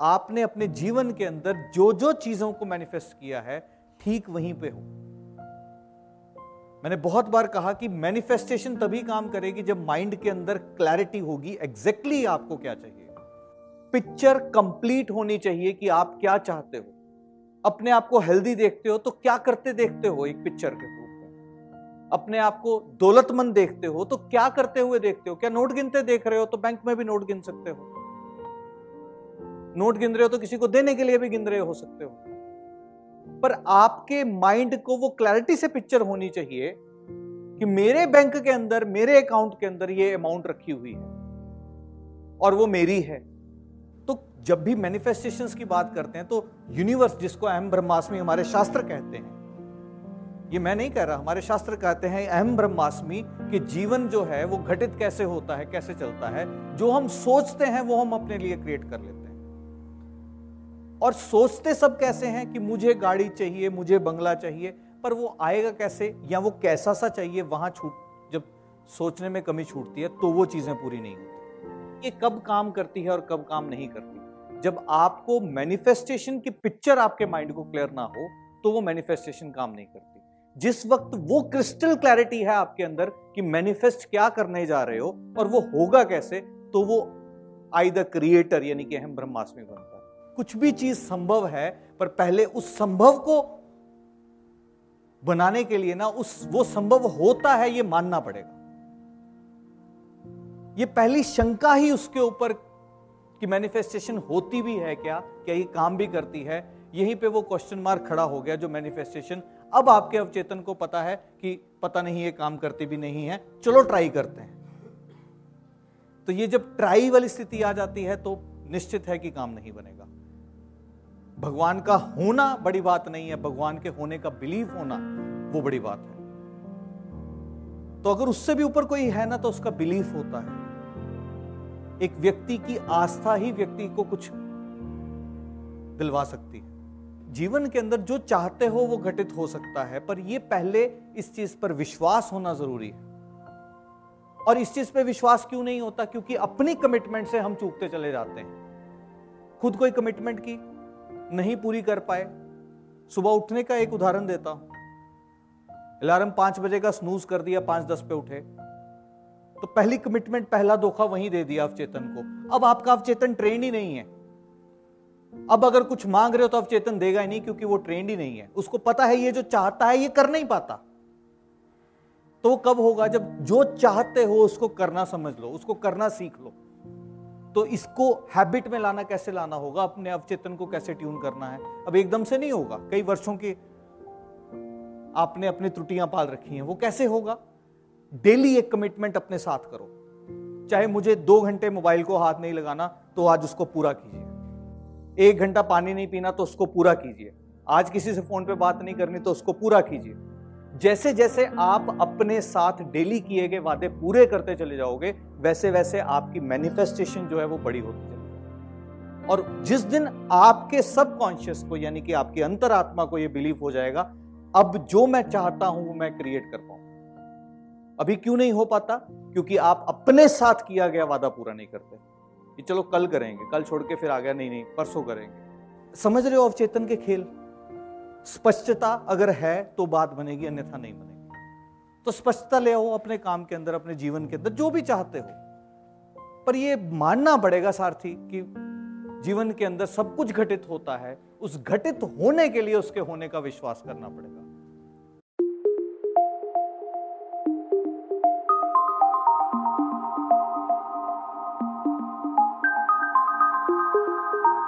आपने अपने जीवन के अंदर जो जो चीज़ों को मैनिफेस्ट किया है, ठीक वहीं पे हो। मैंने बहुत बार कहा कि मैनिफेस्टेशन तभी काम करेगी जब माइंड के अंदर क्लैरिटी होगी एग्जैक्टली exactly आपको क्या चाहिए। पिक्चर कंप्लीट होनी चाहिए कि आप क्या चाहते हो। अपने आप को हेल्दी देखते हो तो क्या करते देखते हो एक पिक्चर के रूप में? अपने आप को दौलतमंद देखते हो तो क्या करते हुए देखते हो? क्या नोट गिनते देख रहे हो तो बैंक में भी नोट गिन सकते हो? नोट गिन रहे हो तो किसी को देने के लिए भी गिन रहे हो सकते हो। पर आपके माइंड को वो क्लैरिटी से पिक्चर होनी चाहिए कि मेरे बैंक के अंदर, मेरे अकाउंट के अंदर ये अमाउंट रखी हुई है और वो मेरी है। तो जब भी मैनिफेस्टेशन की बात करते हैं तो यूनिवर्स जिसको अहम ब्रह्मास्मि हमारे शास्त्र कहते हैं। ये मैं नहीं कह रहा, हमारे शास्त्र कहते हैं अहम ब्रह्मास्मि कि जीवन जो है वो घटित कैसे होता है, कैसे चलता है, जो हम सोचते हैं वो हम अपने लिए क्रिएट कर लेते हैं। और सोचते सब कैसे हैं कि मुझे गाड़ी चाहिए, मुझे बंगला चाहिए, पर वो आएगा कैसे या वो कैसा सा चाहिए, वहाँ छूट, जब सोचने में कमी छूटती है तो वो चीज़ें पूरी नहीं होती। ये कब काम करती है और कब काम नहीं करती। जब आपको मैनिफेस्टेशन की पिक्चर आपके माइंड को क्लियर ना हो तो वो मैनिफेस्टेशन काम नहीं करती। जिस वक्त वो क्रिस्टल क्लैरिटी है आपके अंदर कि मैनिफेस्ट क्या करने जा रहे हो और वो होगा कैसे तो वो आई द क्रिएटर यानी कि हम ब्रह्मास्मि बनता है। कुछ भी चीज़ संभव है, पर पहले उस संभव को बनाने के लिए ना, उस, वो संभव होता है, ये मानना पड़ेगा। ये पहली शंका ही उसके ऊपर कि मैनिफेस्टेशन होती भी है क्या क्या ये काम भी करती है, यहीं पे वो क्वेश्चन मार्क खड़ा हो गया जो मैनिफेस्टेशन अब आपके अवचेतन को पता है कि पता नहीं ये काम करती भी नहीं है, चलो ट्राई करते हैं। तो ये जब ट्राई वाली स्थिति आ जाती है तो निश्चित है कि काम नहीं बनेगा। भगवान का होना बड़ी बात नहीं है, भगवान के होने का बिलीव होना वो बड़ी बात है। तो अगर उससे भी ऊपर कोई है ना तो उसका बिलीफ होता है। एक व्यक्ति की आस्था ही व्यक्ति को कुछ दिलवा सकती है। जीवन के अंदर जो चाहते हो, वो घटित हो सकता है, पर यह पहले इस चीज़ पर विश्वास होना ज़रूरी है। और इस चीज़ पे विश्वास क्यों नहीं होता? क्योंकि अपनी कमिटमेंट से हम चूकते चले जाते हैं। खुद कोई कमिटमेंट की नहीं पूरी कर पाए। सुबह उठने का एक उदाहरण देता हूँ। अलार्म पाँच बजे का स्नूज कर दिया, पाँच दस पे उठे। तो पहली कमिटमेंट पहला धोखा वहीं दे दिया अवचेतन को। अब आपका अवचेतन ट्रेंड ही नहीं है। अब अगर कुछ मांग रहे हो तो अवचेतन देगा ही नहीं क्योंकि वो ट्रेंड ही नहीं है। उसको पता है ये जो चाहता है, ये कर नहीं पाता। तो कब होगा? जब जो चाहते हो उसको करना समझ लो, उसको करना सीख लो। तो इसको हैबिट में लाना कैसे लाना होगा? अपने अवचेतन को कैसे ट्यून करना है? अब एकदम से नहीं होगा। कई वर्षों की आपने अपनी त्रुटियाँ पाल रखी हैं। वो कैसे होगा? डेली एक कमिटमेंट अपने साथ करो। चाहे मुझे दो घंटे मोबाइल को हाथ नहीं लगाना तो आज उसको पूरा कीजिए। एक घंटा पानी नहीं पीना तो उसको पूरा कीजिए। आज किसी से फ़ोन पे बात नहीं करनी तो उसको पूरा कीजिए। जैसे जैसे आप अपने साथ डेली किए गए वादे पूरे करते चले जाओगे वैसे वैसे आपकी मैनिफेस्टेशन जो है वो बड़ी होती चलेगी और जिस दिन आपके सबकॉन्शियस को, यानी कि आपकी अंतरात्मा को यह बिलीव हो जाएगा, अब जो मैं चाहता हूँ वो मैं क्रिएट कर पाऊँ। अभी क्यों नहीं हो पाता? क्योंकि आप अपने साथ किया गया वादा पूरा नहीं करते। कि चलो कल करेंगे, कल छोड़ के फिर आ गया, नहीं नहीं, परसों करेंगे। समझ रहे हो अवचेतन के खेल? स्पष्टता अगर है तो बात बनेगी, अन्यथा नहीं बनेगी। तो स्पष्टता ले आओ अपने काम के अंदर, अपने जीवन के अंदर, जो भी चाहते हो। पर यह मानना पड़ेगा सारथी कि जीवन के अंदर सब कुछ घटित होता है। उस घटित होने के लिए उसके होने का विश्वास करना पड़ेगा।